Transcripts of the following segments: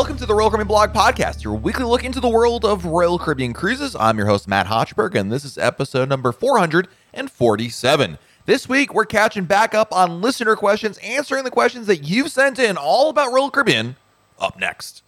Welcome to the Royal Caribbean Blog Podcast, your weekly look into the world of Royal Caribbean cruises. I'm your host, Matt Hochberg, and this is episode number 447. This week, we're catching back up on listener questions, answering the questions that you've sent in all about Royal Caribbean. Up next.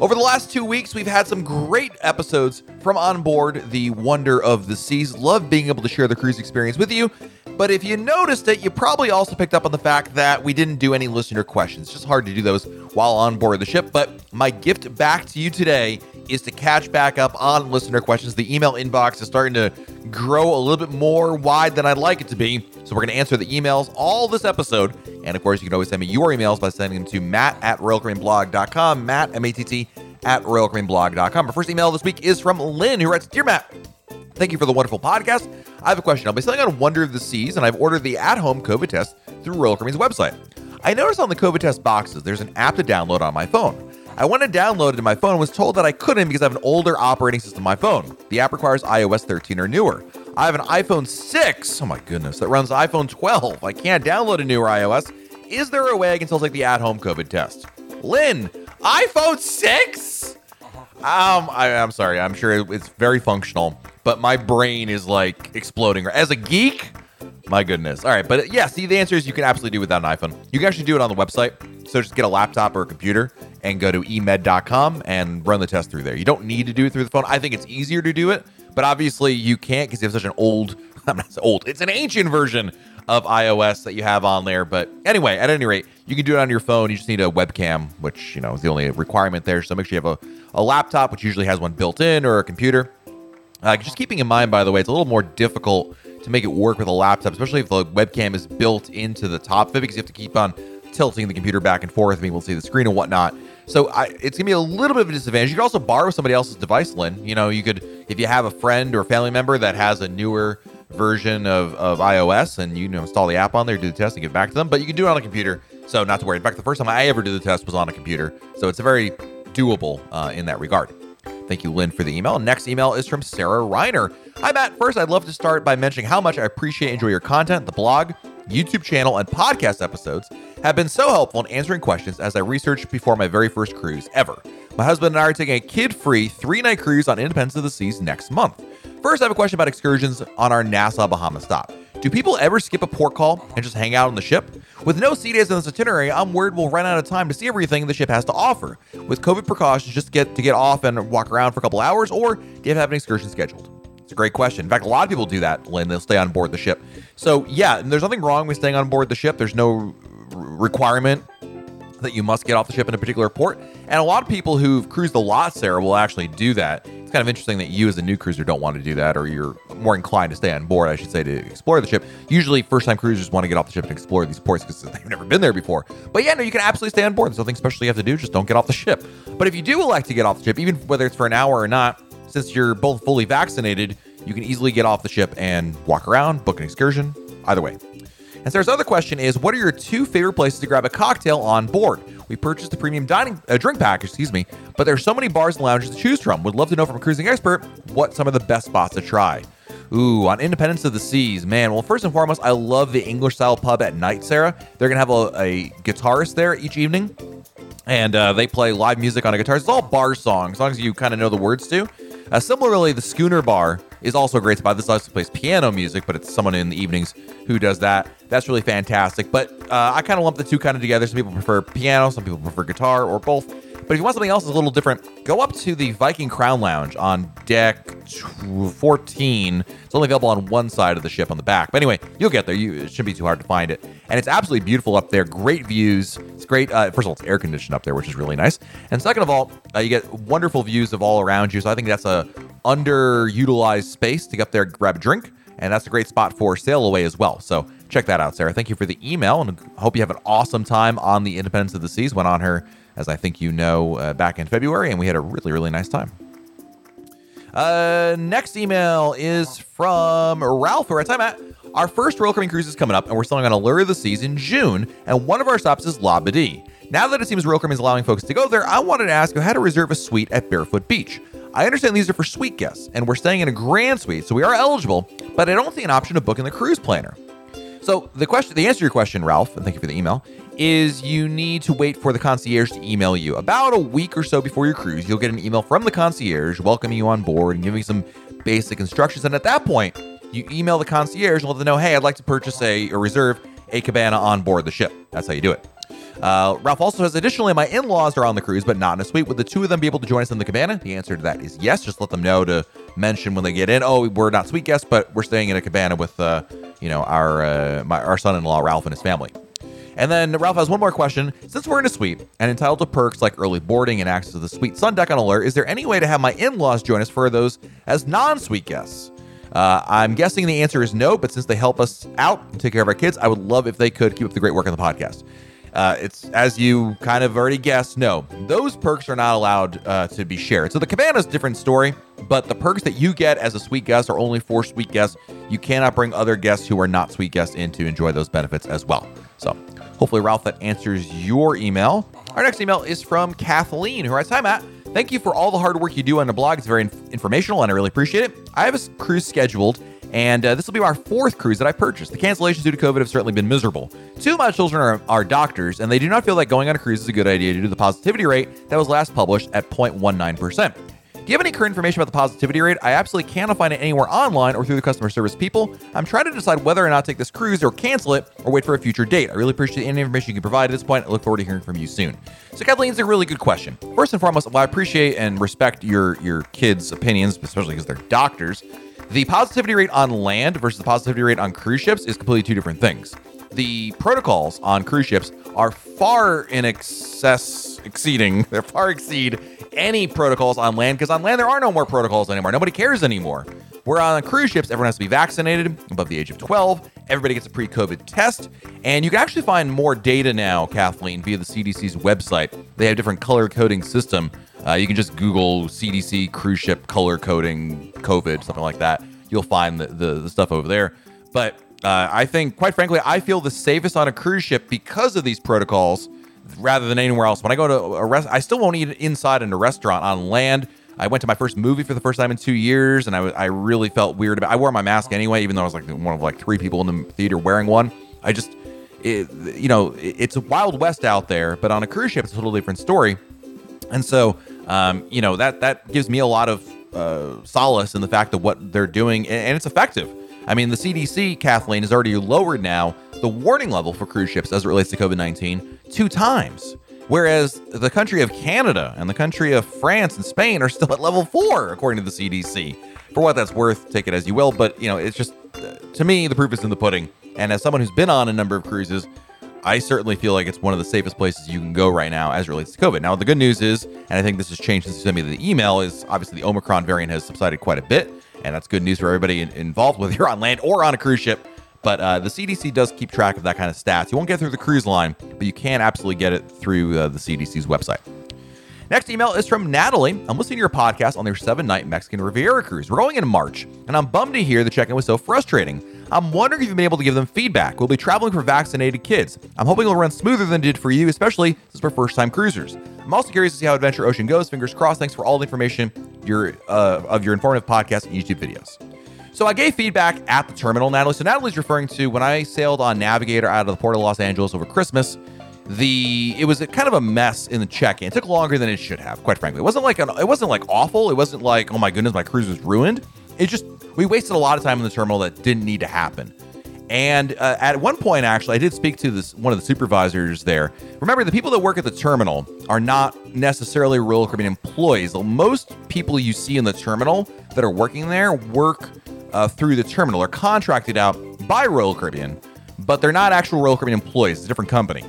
Over the last two weeks, we've had some great episodes from on board the Wonder of the Seas. Love being able to share the cruise experience with you. But if you noticed it, you probably also picked up on the fact that we didn't do any listener questions. It's just hard to do those while on board the ship. But my gift back to you today is to catch back up on listener questions. The email inbox is starting to grow a little bit more wide than I'd like it to be. So we're going to answer the emails all this episode. And of course, you can always send me your emails by sending them to matt at royalcaribbeanblog.com, matt, M-A-T-T, at royalcaribbeanblog.com. Our first email this week is from Lynn, who writes, Dear Matt, Thank you for the wonderful podcast. I have a question. I'll be selling on Wonder of the Seas, and I've ordered the at home COVID test through Royal Caribbean's website. I noticed on the COVID test boxes there's an app to download on my phone. I went and downloaded it to my phone and was told that I couldn't because I have an older operating system on my phone. The app requires iOS 13 or newer. I have an iPhone 6, oh my goodness, that runs iPhone 12. I can't download a newer iOS. Is there a way I can still take the at home COVID test? Lynn, iPhone 6? Um, I, am sorry. I'm sure it's very functional, but my brain is like exploding. As a geek, my goodness. All right, but uh, yeah, see, the answer is you can absolutely do it without an iPhone. You can actually do it on the website. So just get a laptop or a computer and go to emed.com and run the test through there. You don't need to do it through the phone. I think it's easier to do it, but obviously you can't because you have such an old, I'm not so old, it's an ancient version of iOS that you have on there. But anyway, at any rate, you can do it on your phone. You just need a webcam, which, you know, is the only requirement there. So make sure you have a, a laptop, which usually has one built in, or a computer. Uh, just keeping in mind, by the way, it's a little more difficult to make it work with a laptop, especially if the webcam is built into the top of it, because you have to keep on tilting the computer back and forth, and to see the screen and whatnot. So I, it's gonna be a little bit of a disadvantage. You could also borrow somebody else's device, Lynn. You know, you could if you have a friend or a family member that has a newer version of, of iOS and you know install the app on there, do the test, and give back to them. But you can do it on a computer, so not to worry. In fact, the first time I ever did the test was on a computer, so it's a very doable uh, in that regard. Thank you, Lynn, for the email. Next email is from Sarah Reiner. Hi, Matt. First, I'd love to start by mentioning how much I appreciate and enjoy your content. The blog, YouTube channel, and podcast episodes have been so helpful in answering questions as I researched before my very first cruise ever. My husband and I are taking a kid free three night cruise on Independence of the Seas next month. First, I have a question about excursions on our Nassau Bahamas stop. Do people ever skip a port call and just hang out on the ship? With no sea days in this itinerary, I'm worried we'll run out of time to see everything the ship has to offer. With COVID precautions, just get to get off and walk around for a couple hours, or do you have an excursion scheduled? It's a great question. In fact, a lot of people do that, Lynn. They'll stay on board the ship. So, yeah, there's nothing wrong with staying on board the ship. There's no requirement that you must get off the ship in a particular port. And a lot of people who've cruised a lot, Sarah, will actually do that. Kind of interesting that you, as a new cruiser, don't want to do that, or you're more inclined to stay on board, I should say, to explore the ship. Usually, first time cruisers want to get off the ship and explore these ports because they've never been there before. But yeah, no, you can absolutely stay on board. There's nothing special you have to do, just don't get off the ship. But if you do elect to get off the ship, even whether it's for an hour or not, since you're both fully vaccinated, you can easily get off the ship and walk around, book an excursion, either way. And Sarah's other question is, what are your two favorite places to grab a cocktail on board? We purchased a premium dining uh, drink package, excuse me, but there's so many bars and lounges to choose from. Would love to know from a cruising expert what some of the best spots to try. Ooh, on Independence of the Seas, man. Well, first and foremost, I love the English style pub at night, Sarah. They're gonna have a, a guitarist there each evening, and uh, they play live music on a guitar. It's all bar songs, as long as you kind of know the words to. Uh, similarly, the Schooner Bar is also a great spot. This also plays piano music, but it's someone in the evenings who does that. That's really fantastic. But uh, I kind of lump the two kind of together. Some people prefer piano, some people prefer guitar, or both. But if you want something else that's a little different, go up to the Viking Crown Lounge on deck 14. It's only available on one side of the ship on the back. But anyway, you'll get there. You, it shouldn't be too hard to find it. And it's absolutely beautiful up there. Great views. It's great. Uh, first of all, it's air conditioned up there, which is really nice. And second of all, uh, you get wonderful views of all around you. So I think that's a underutilized space to get up there, grab a drink. And that's a great spot for sail away as well. So check that out, Sarah. Thank you for the email and hope you have an awesome time on the Independence of the Seas. Went on her as I think you know, uh, back in February, and we had a really, really nice time. Uh, next email is from Ralph, who writes, Hi, Matt. Our first Royal Caribbean cruise is coming up, and we're selling on Allure of the Seas in June, and one of our stops is Labadee. Now that it seems Royal Caribbean is allowing folks to go there, I wanted to ask you how to reserve a suite at Barefoot Beach. I understand these are for suite guests, and we're staying in a grand suite, so we are eligible, but I don't see an option of booking the cruise planner. So the question, the answer to your question, Ralph, and thank you for the email, is you need to wait for the concierge to email you about a week or so before your cruise. You'll get an email from the concierge welcoming you on board and giving some basic instructions. And at that point, you email the concierge and let them know, hey, I'd like to purchase a or reserve a cabana on board the ship. That's how you do it. Uh, Ralph also says, additionally, my in laws are on the cruise, but not in a suite. Would the two of them be able to join us in the cabana? The answer to that is yes. Just let them know to mention when they get in, oh, we're not suite guests, but we're staying in a cabana with, uh, you know, our uh, my, our son-in-law Ralph and his family. And then Ralph has one more question. Since we're in a suite and entitled to perks like early boarding and access to the suite sun deck on Allure, is there any way to have my in-laws join us for those as non-suite guests? Uh, I'm guessing the answer is no, but since they help us out and take care of our kids, I would love if they could keep up the great work on the podcast. Uh, it's as you kind of already guessed. No, those perks are not allowed uh, to be shared. So the cabana is a different story, but the perks that you get as a suite guest are only for suite guests. You cannot bring other guests who are not suite guests in to enjoy those benefits as well. So hopefully, Ralph, that answers your email. Our next email is from Kathleen, who writes, "Hi Matt." Thank you for all the hard work you do on the blog. It's very informational and I really appreciate it. I have a cruise scheduled and uh, this will be our fourth cruise that I purchased. The cancellations due to COVID have certainly been miserable. Two of my children are, are doctors, and they do not feel like going on a cruise is a good idea due to the positivity rate that was last published at 0.19%. Do you have any current information about the positivity rate? I absolutely cannot find it anywhere online or through the customer service people. I'm trying to decide whether or not to take this cruise or cancel it or wait for a future date. I really appreciate any information you can provide at this point. I look forward to hearing from you soon. So, Kathleen, it's a really good question. First and foremost, while I appreciate and respect your your kids' opinions, especially because they're doctors, the positivity rate on land versus the positivity rate on cruise ships is completely two different things. The protocols on cruise ships are far in excess exceeding, they far exceed any protocols on land because on land there are no more protocols anymore. Nobody cares anymore. Where on cruise ships, everyone has to be vaccinated above the age of 12. Everybody gets a pre COVID test. And you can actually find more data now, Kathleen, via the CDC's website. They have different color coding system. Uh, you can just Google CDC cruise ship color coding COVID, something like that. You'll find the, the, the stuff over there. But uh, I think, quite frankly, I feel the safest on a cruise ship because of these protocols rather than anywhere else. When I go to a rest, I still won't eat inside in a restaurant on land. I went to my first movie for the first time in two years, and I, I really felt weird about. I wore my mask anyway, even though I was like one of like three people in the theater wearing one. I just, it, you know, it, it's a wild west out there, but on a cruise ship, it's a totally different story. And so, um, you know, that that gives me a lot of uh, solace in the fact of what they're doing, and, and it's effective. I mean, the CDC, Kathleen, has already lowered now the warning level for cruise ships as it relates to COVID 19 two times. Whereas the country of Canada and the country of France and Spain are still at level four, according to the CDC. For what that's worth, take it as you will. But, you know, it's just, to me, the proof is in the pudding. And as someone who's been on a number of cruises, I certainly feel like it's one of the safest places you can go right now as relates to COVID. Now, the good news is, and I think this has changed since you sent me the email, is obviously the Omicron variant has subsided quite a bit. And that's good news for everybody involved, whether you're on land or on a cruise ship. But uh, the CDC does keep track of that kind of stats. You won't get through the cruise line, but you can absolutely get it through uh, the CDC's website. Next email is from Natalie. I'm listening to your podcast on their seven night Mexican Riviera cruise. We're going in March, and I'm bummed to hear the check in was so frustrating. I'm wondering if you've been able to give them feedback. We'll be traveling for vaccinated kids. I'm hoping it'll run smoother than it did for you, especially since we're first time cruisers. I'm also curious to see how Adventure Ocean goes. Fingers crossed. Thanks for all the information your, uh, of your informative podcast and YouTube videos. So I gave feedback at the terminal, Natalie. So Natalie's referring to when I sailed on Navigator out of the port of Los Angeles over Christmas. The it was kind of a mess in the check-in. It took longer than it should have, quite frankly. It wasn't like an, it wasn't like awful. It wasn't like oh my goodness, my cruise was ruined. It just we wasted a lot of time in the terminal that didn't need to happen. And uh, at one point, actually, I did speak to this one of the supervisors there. Remember, the people that work at the terminal are not necessarily Royal Caribbean employees. Most people you see in the terminal that are working there work uh, through the terminal. They're contracted out by Royal Caribbean, but they're not actual Royal Caribbean employees. It's a different company.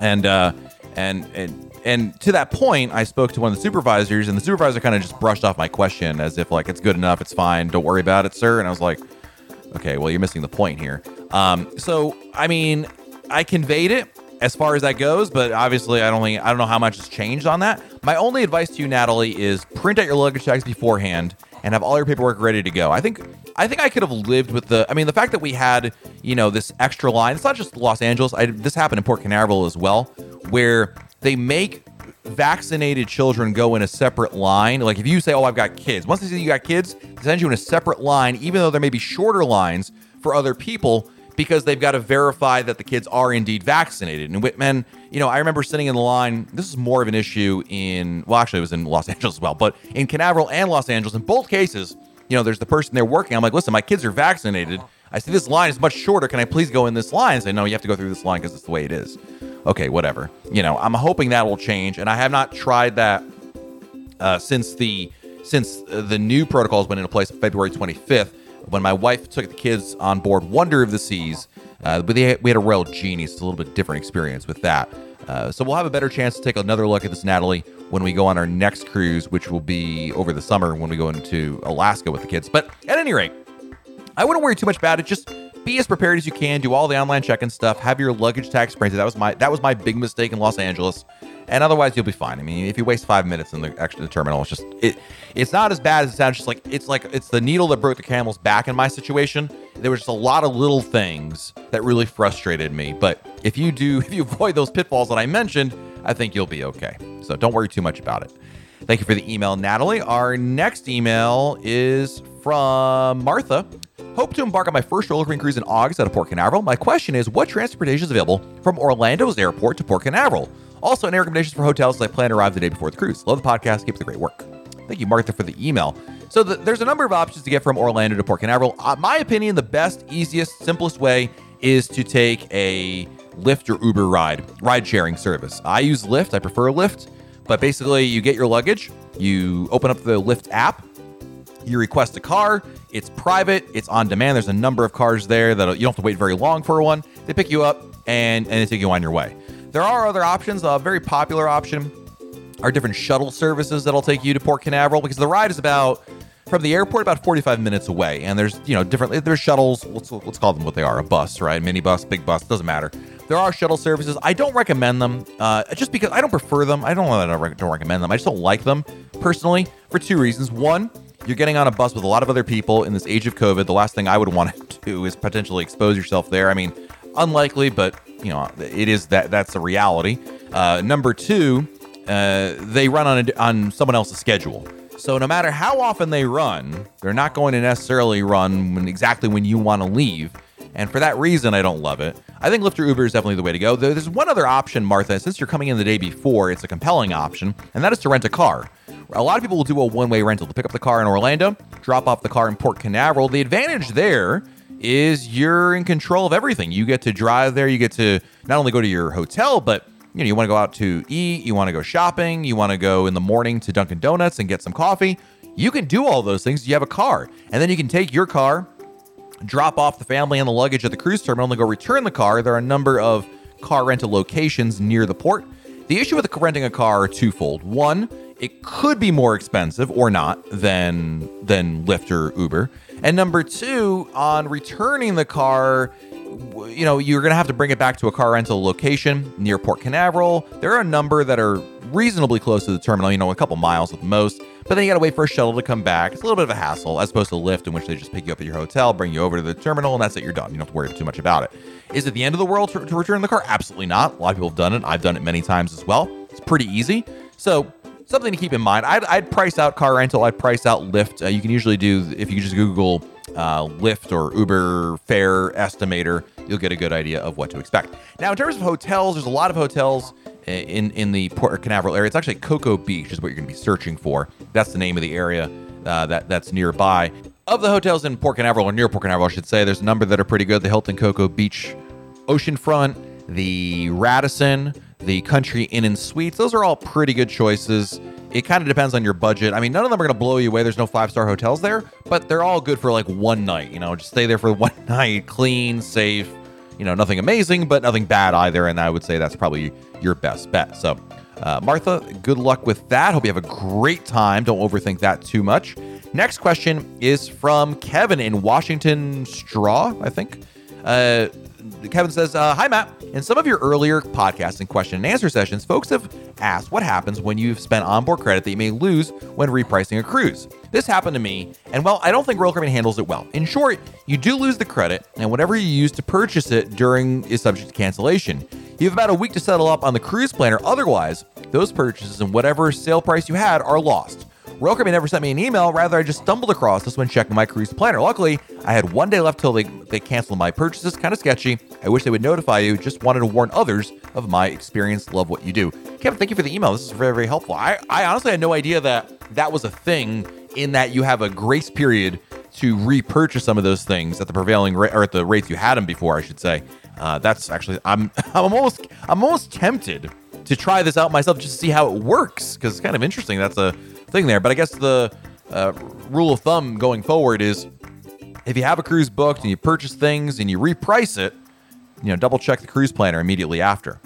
And uh, and and and to that point, I spoke to one of the supervisors, and the supervisor kind of just brushed off my question as if like it's good enough, it's fine, don't worry about it, sir. And I was like, okay, well you're missing the point here. Um, so I mean, I conveyed it as far as that goes, but obviously I don't think I don't know how much has changed on that. My only advice to you, Natalie, is print out your luggage tags beforehand and have all your paperwork ready to go. I think I think I could have lived with the I mean the fact that we had, you know, this extra line. It's not just Los Angeles. I, this happened in Port Canaveral as well where they make vaccinated children go in a separate line. Like if you say, "Oh, I've got kids." Once they see you got kids, send you in a separate line even though there may be shorter lines for other people because they've got to verify that the kids are indeed vaccinated. And Whitman, you know, I remember sitting in the line. This is more of an issue in, well, actually, it was in Los Angeles as well, but in Canaveral and Los Angeles, in both cases, you know, there's the person there working. I'm like, listen, my kids are vaccinated. I see this line is much shorter. Can I please go in this line? And say, no, you have to go through this line because it's the way it is. Okay, whatever. You know, I'm hoping that will change. And I have not tried that uh, since the since the new protocols went into place February 25th when my wife took the kids on board Wonder of the Seas. Uh, but they, we had a Royal Genie. It's a little bit different experience with that. Uh, so we'll have a better chance to take another look at this, Natalie, when we go on our next cruise, which will be over the summer when we go into Alaska with the kids. But at any rate, I wouldn't worry too much about it. Just be as prepared as you can. Do all the online check-in stuff. Have your luggage tag printed. That was my that was my big mistake in Los Angeles and otherwise you'll be fine. I mean, if you waste five minutes in the the terminal, it's just it it's not as bad as it sounds. Just like it's like it's the needle that broke the camel's back in my situation. There was just a lot of little things that really frustrated me. But if you do, if you avoid those pitfalls that I mentioned, I think you'll be okay. So don't worry too much about it. Thank you for the email, Natalie. Our next email is from Martha. Hope to embark on my first roller cruise in August out of Port Canaveral. My question is, what transportation is available from Orlando's airport to Port Canaveral? Also, any recommendations for hotels as I plan to arrive the day before the cruise. Love the podcast. Keep up the great work. Thank you, Martha, for the email. So the, there's a number of options to get from Orlando to Port Canaveral. Uh, my opinion, the best, easiest, simplest way is to take a Lyft or Uber ride, ride sharing service. I use Lyft. I prefer Lyft, but basically you get your luggage, you open up the Lyft app, you request a car. It's private. It's on demand. There's a number of cars there that you don't have to wait very long for one. They pick you up and and they take you on your way. There are other options. A very popular option are different shuttle services that'll take you to Port Canaveral because the ride is about from the airport about 45 minutes away and there's you know different there's shuttles let's, let's call them what they are a bus right mini bus big bus doesn't matter there are shuttle services i don't recommend them uh, just because i don't prefer them i don't i don't recommend them i just don't like them personally for two reasons one you're getting on a bus with a lot of other people in this age of covid the last thing i would want to do is potentially expose yourself there i mean unlikely but you know, it is that that's the reality. Uh, number two, uh, they run on a, on someone else's schedule. So no matter how often they run, they're not going to necessarily run when, exactly when you want to leave. And for that reason, I don't love it. I think Lyft or Uber is definitely the way to go. Though There's one other option, Martha. Since you're coming in the day before, it's a compelling option, and that is to rent a car. A lot of people will do a one way rental to pick up the car in Orlando, drop off the car in Port Canaveral. The advantage there is you're in control of everything. You get to drive there. You get to not only go to your hotel, but you know you want to go out to eat. You want to go shopping. You want to go in the morning to Dunkin' Donuts and get some coffee. You can do all those things. You have a car, and then you can take your car, drop off the family and the luggage at the cruise terminal, and go return the car. There are a number of car rental locations near the port. The issue with renting a car are twofold. One, it could be more expensive or not than than Lyft or Uber. And number two, on returning the car, you know, you're going to have to bring it back to a car rental location near Port Canaveral. There are a number that are reasonably close to the terminal, you know, a couple miles at the most. But then you got to wait for a shuttle to come back. It's a little bit of a hassle as opposed to Lyft, in which they just pick you up at your hotel, bring you over to the terminal, and that's it. You're done. You don't have to worry too much about it. Is it the end of the world to, to return the car? Absolutely not. A lot of people have done it. I've done it many times as well. It's pretty easy. So something to keep in mind. I'd, I'd price out car rental. I'd price out Lyft. Uh, you can usually do if you just Google uh, Lyft or Uber fare estimator, you'll get a good idea of what to expect. Now, in terms of hotels, there's a lot of hotels uh, in in the Port Canaveral area. It's actually Cocoa Beach is what you're going to be searching for. That's the name of the area uh, that that's nearby. Of the hotels in Port Canaveral or near Port Canaveral, I should say, there's a number that are pretty good. The Hilton Cocoa Beach Oceanfront, the Radisson, the Country Inn and Suites. Those are all pretty good choices. It kind of depends on your budget. I mean, none of them are going to blow you away. There's no five star hotels there, but they're all good for like one night. You know, just stay there for one night, clean, safe. You know, nothing amazing, but nothing bad either. And I would say that's probably your best bet. So, uh, Martha, good luck with that. Hope you have a great time. Don't overthink that too much. Next question is from Kevin in Washington Straw, I think. Uh, Kevin says, uh, Hi, Matt. In some of your earlier podcasts and question and answer sessions, folks have asked what happens when you've spent onboard credit that you may lose when repricing a cruise. This happened to me, and well, I don't think Royal Caribbean handles it well. In short, you do lose the credit, and whatever you use to purchase it during is subject to cancellation. You have about a week to settle up on the cruise planner, otherwise, those purchases and whatever sale price you had are lost. Caribbean never sent me an email. Rather, I just stumbled across this when checking my cruise planner. Luckily, I had one day left till they, they canceled my purchases. Kind of sketchy. I wish they would notify you. Just wanted to warn others of my experience. Love what you do. Kevin, thank you for the email. This is very, very helpful. I, I honestly had no idea that that was a thing in that you have a grace period to repurchase some of those things at the prevailing rate or at the rates you had them before, I should say. Uh, that's actually I'm I'm almost I'm almost tempted to try this out myself just to see how it works because it's kind of interesting. That's a thing there. But I guess the uh, rule of thumb going forward is if you have a cruise booked and you purchase things and you reprice it, you know, double check the cruise planner immediately after.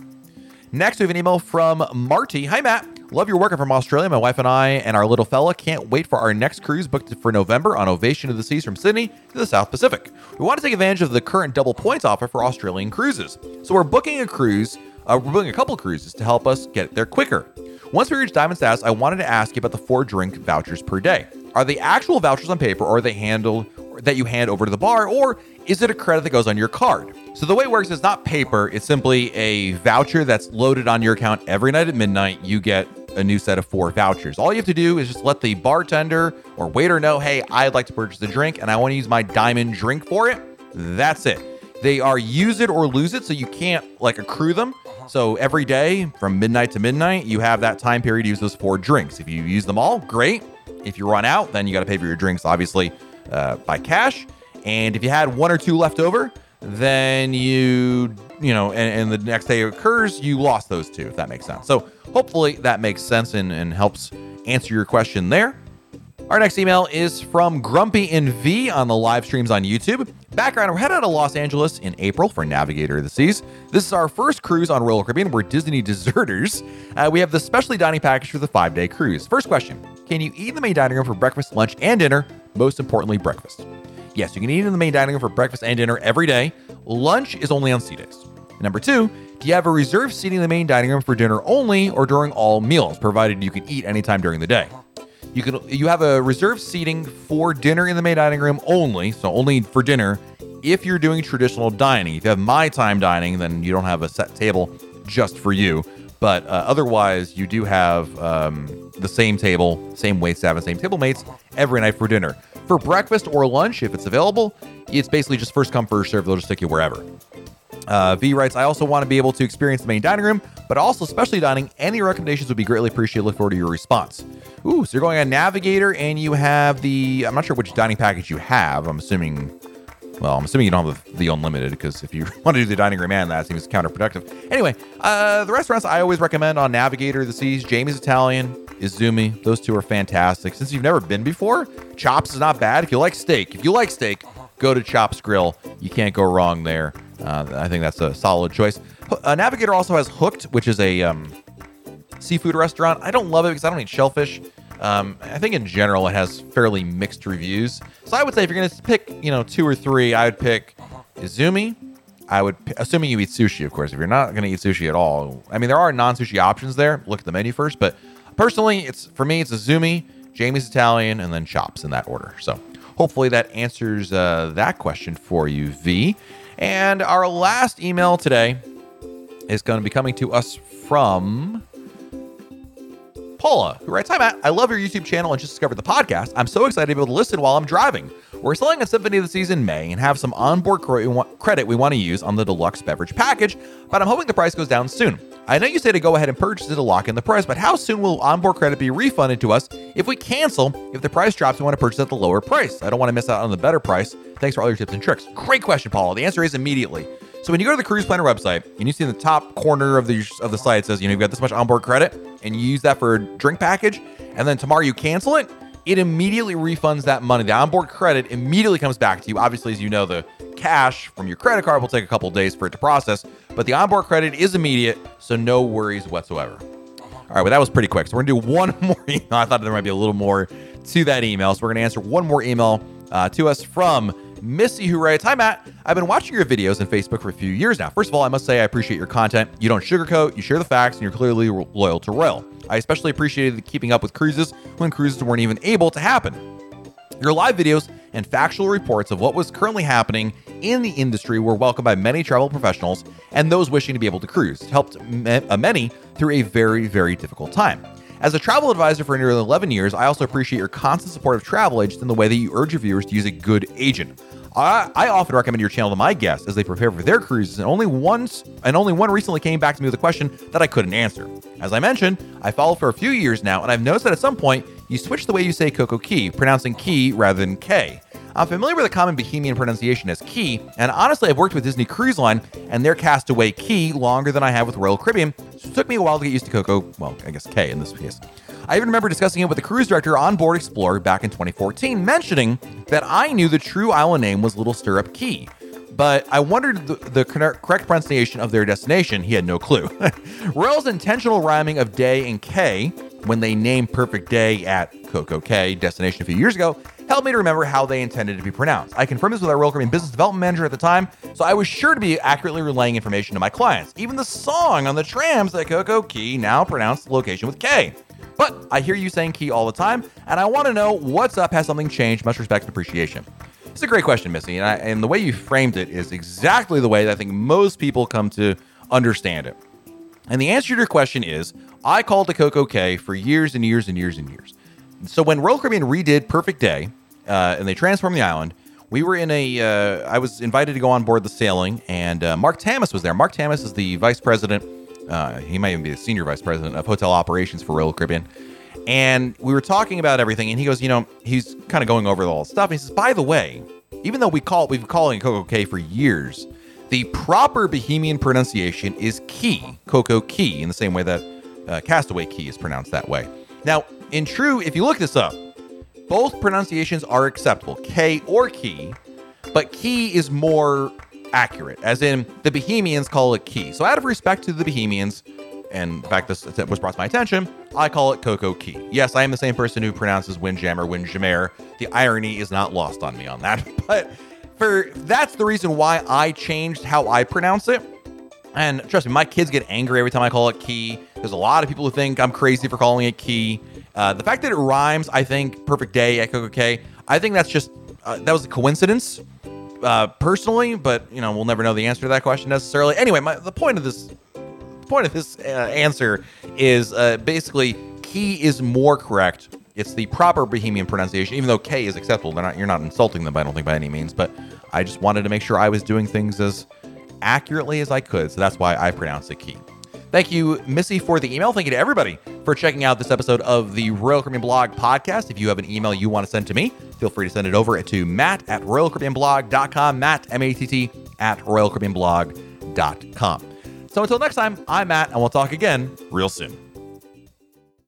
Next, we have an email from Marty. Hi, Matt. Love your work. I'm from Australia. My wife and I and our little fella can't wait for our next cruise booked for November on Ovation of the Seas from Sydney to the South Pacific. We want to take advantage of the current double points offer for Australian cruises. So we're booking a cruise, uh, we're booking a couple cruises to help us get there quicker. Once we reach diamond status, I wanted to ask you about the four drink vouchers per day. Are they actual vouchers on paper or are they handled that you hand over to the bar or is it a credit that goes on your card? So the way it works is not paper, it's simply a voucher that's loaded on your account every night at midnight. You get a new set of four vouchers. All you have to do is just let the bartender or waiter know, hey, I'd like to purchase a drink and I want to use my diamond drink for it. That's it. They are use it or lose it, so you can't like accrue them. So every day from midnight to midnight, you have that time period to use those four drinks. If you use them all, great. If you run out, then you got to pay for your drinks, obviously, uh, by cash. And if you had one or two left over, then you, you know, and, and the next day occurs, you lost those two, if that makes sense. So hopefully that makes sense and, and helps answer your question there. Our next email is from Grumpy and V on the live streams on YouTube. Background, we're headed to Los Angeles in April for Navigator of the Seas. This is our first cruise on Royal Caribbean. We're Disney deserters. Uh, we have the specialty dining package for the five day cruise. First question Can you eat in the main dining room for breakfast, lunch, and dinner? Most importantly, breakfast. Yes, you can eat in the main dining room for breakfast and dinner every day. Lunch is only on sea days. Number two, do you have a reserved seating in the main dining room for dinner only or during all meals, provided you can eat anytime during the day? You can you have a reserved seating for dinner in the main dining room only, so only for dinner. If you're doing traditional dining, if you have my time dining, then you don't have a set table just for you. But uh, otherwise, you do have um, the same table, same wait staff, and same table mates every night for dinner. For breakfast or lunch, if it's available, it's basically just first come, first serve. They'll just stick you wherever. Uh, v writes, I also want to be able to experience the main dining room, but also specialty dining. Any recommendations would be greatly appreciated. Look forward to your response. Ooh, so you're going on Navigator and you have the, I'm not sure which dining package you have. I'm assuming, well, I'm assuming you don't have the, unlimited because if you want to do the dining room and that seems counterproductive. Anyway, uh, the restaurants I always recommend on Navigator the Seas, Jamie's Italian, Izumi. Those two are fantastic. Since you've never been before, Chops is not bad. If you like steak, if you like steak, go to Chops Grill. You can't go wrong there. Uh, I think that's a solid choice. Uh, Navigator also has Hooked, which is a um, seafood restaurant. I don't love it because I don't eat shellfish. Um, I think in general it has fairly mixed reviews. So I would say if you're going to pick, you know, two or three, I would pick Izumi. I would, assuming you eat sushi, of course. If you're not going to eat sushi at all, I mean, there are non-sushi options there. Look at the menu first, but personally, it's for me, it's Izumi, Jamie's Italian, and then Chops in that order. So hopefully that answers uh, that question for you, V. And our last email today is going to be coming to us from Paula, who writes, Hi, Matt. I love your YouTube channel and just discovered the podcast. I'm so excited to be able to listen while I'm driving. We're selling a Symphony of the Seas in May and have some onboard credit we want to use on the deluxe beverage package, but I'm hoping the price goes down soon. I know you say to go ahead and purchase it to lock in the price, but how soon will onboard credit be refunded to us if we cancel if the price drops we want to purchase at the lower price? I don't want to miss out on the better price. Thanks for all your tips and tricks. Great question, Paula. The answer is immediately. So when you go to the Cruise Planner website and you see in the top corner of the of the site it says, you know, you've got this much onboard credit and you use that for a drink package, and then tomorrow you cancel it, it immediately refunds that money. The onboard credit immediately comes back to you. Obviously, as you know, the cash from your credit card will take a couple days for it to process, but the onboard credit is immediate, so no worries whatsoever. All right, well, that was pretty quick. So we're gonna do one more email. I thought there might be a little more to that email. So we're gonna answer one more email uh, to us from Missy, who writes, Hi, Matt. I've been watching your videos on Facebook for a few years now. First of all, I must say I appreciate your content. You don't sugarcoat, you share the facts, and you're clearly loyal to Royal. I especially appreciated keeping up with cruises when cruises weren't even able to happen. Your live videos and factual reports of what was currently happening in the industry were welcomed by many travel professionals and those wishing to be able to cruise. It helped uh, many through a very, very difficult time. As a travel advisor for nearly 11 years, I also appreciate your constant support of travel agents in the way that you urge your viewers to use a good agent. I, I, often recommend your channel to my guests as they prepare for their cruises, and only once and only one recently came back to me with a question that I couldn't answer. As I mentioned, I followed for a few years now, and I've noticed that at some point you switch the way you say Coco Key, pronouncing key rather than K. I'm familiar with the common Bahamian pronunciation as key, and honestly, I've worked with Disney Cruise Line and their castaway key longer than I have with Royal Caribbean, so it took me a while to get used to Coco, well, I guess K in this case. I even remember discussing it with the cruise director on board Explorer back in 2014, mentioning that I knew the true island name was Little Stirrup Key. But I wondered the, the correct pronunciation of their destination. He had no clue. Royal's intentional rhyming of day and K when they named Perfect Day at Coco Cay destination a few years ago helped me to remember how they intended to be pronounced. I confirmed this with our Royal Caribbean business development manager at the time, so I was sure to be accurately relaying information to my clients. Even the song on the trams that Coco Key now pronounced the location with K. But I hear you saying key all the time, and I want to know what's up. Has something changed? Much respect and appreciation. It's a great question, Missy, and, I, and the way you framed it is exactly the way that I think most people come to understand it. And the answer to your question is I called the Coco Cay for years and years and years and years. So when Royal Caribbean redid Perfect Day uh, and they transformed the island, we were in a. Uh, I was invited to go on board the sailing, and uh, Mark Tamis was there. Mark Tamis is the vice president uh, he might even be the senior vice president of hotel operations for Royal Caribbean. And we were talking about everything, and he goes, you know, he's kind of going over all the stuff. And he says, by the way, even though we call we've been calling Coco Cay for years, the proper Bahamian pronunciation is Key, Coco Key, in the same way that uh, Castaway Key is pronounced that way. Now, in true, if you look this up, both pronunciations are acceptable, K or Key, but Key is more accurate, as in the Bahamians call it key. So out of respect to the Bahamians, and the fact this was brought to my attention, I call it Coco Key. Yes, I am the same person who pronounces Windjammer Windjammer. The irony is not lost on me on that, but for that's the reason why I changed how I pronounce it. And trust me, my kids get angry every time I call it key. There's a lot of people who think I'm crazy for calling it key. Uh, the fact that it rhymes, I think, perfect day at Coco Cay, I think that's just uh, that was a coincidence uh, personally, but you know we'll never know the answer to that question necessarily. Anyway, my, the point of this point of this uh, answer is uh, basically key is more correct. It's the proper Bahamian pronunciation, even though K is acceptable. They're not, you're not insulting them, I don't think, by any means. But I just wanted to make sure I was doing things as accurately as I could, so that's why I pronounce it key. Thank you, Missy, for the email. Thank you to everybody for checking out this episode of the Royal Caribbean Blog podcast. If you have an email you want to send to me, feel free to send it over to matt at royalcaribbeanblog.com, matt, M-A-T-T, at royalcaribbeanblog.com. So until next time, I'm Matt, and we'll talk again real soon.